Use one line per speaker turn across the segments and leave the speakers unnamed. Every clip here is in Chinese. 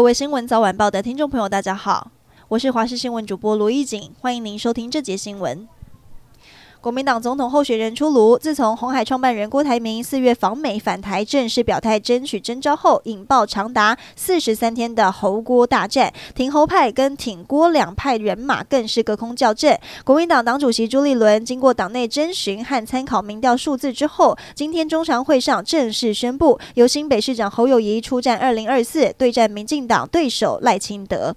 各位新闻早晚报的听众朋友，大家好，我是华视新闻主播罗一锦，欢迎您收听这节新闻。国民党总统候选人出炉。自从红海创办人郭台铭四月访美返台，正式表态争取征召后，引爆长达四十三天的侯郭大战。挺侯派跟挺郭两派人马更是隔空叫阵。国民党党主席朱立伦经过党内征询和参考民调数字之后，今天中常会上正式宣布，由新北市长侯友谊出战二零二四，对战民进党对手赖清德。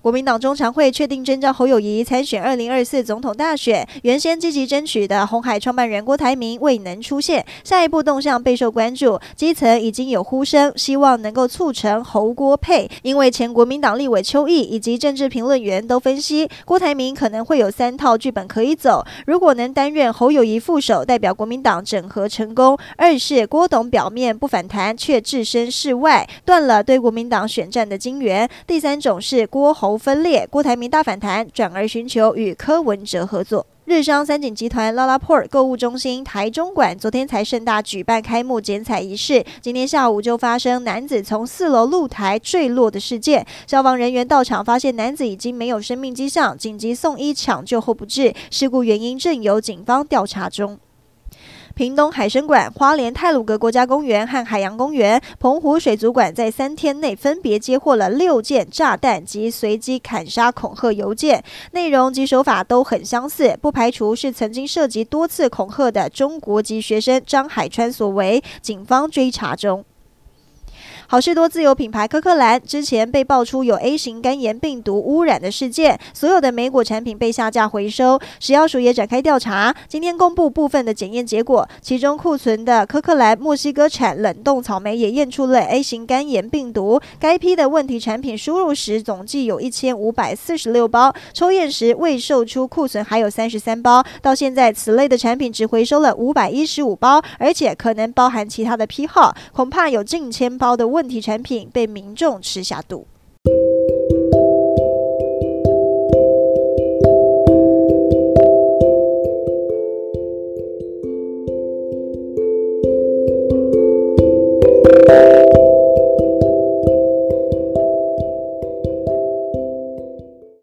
国民党中常会确定征召侯友谊参选二零二四总统大选。原先积极争取的红海创办人郭台铭未能出现，下一步动向备受关注。基层已经有呼声，希望能够促成侯郭配。因为前国民党立委邱毅以及政治评论员都分析，郭台铭可能会有三套剧本可以走。如果能担任侯友谊副手，代表国民党整合成功；二是郭董表面不反弹，却置身事外，断了对国民党选战的金援；第三种是郭侯。分裂，郭台铭大反弹，转而寻求与柯文哲合作。日商三井集团拉拉 port 购物中心台中馆昨天才盛大举办开幕剪彩仪式，今天下午就发生男子从四楼露台坠落的事件，消防人员到场发现男子已经没有生命迹象，紧急送医抢救后不治，事故原因正由警方调查中。屏东海生馆、花莲太鲁阁国家公园和海洋公园、澎湖水族馆在三天内分别接获了六件炸弹及随机砍杀恐吓邮件，内容及手法都很相似，不排除是曾经涉及多次恐吓的中国籍学生张海川所为，警方追查中。好事多自有品牌科克兰之前被爆出有 A 型肝炎病毒污染的事件，所有的莓果产品被下架回收。食药署也展开调查，今天公布部分的检验结果，其中库存的科克兰墨西哥产冷冻草莓也验出了 A 型肝炎病毒。该批的问题产品输入时总计有一千五百四十六包，抽验时未售出库存还有三十三包。到现在，此类的产品只回收了五百一十五包，而且可能包含其他的批号，恐怕有近千包的问。问题产品被民众吃下肚。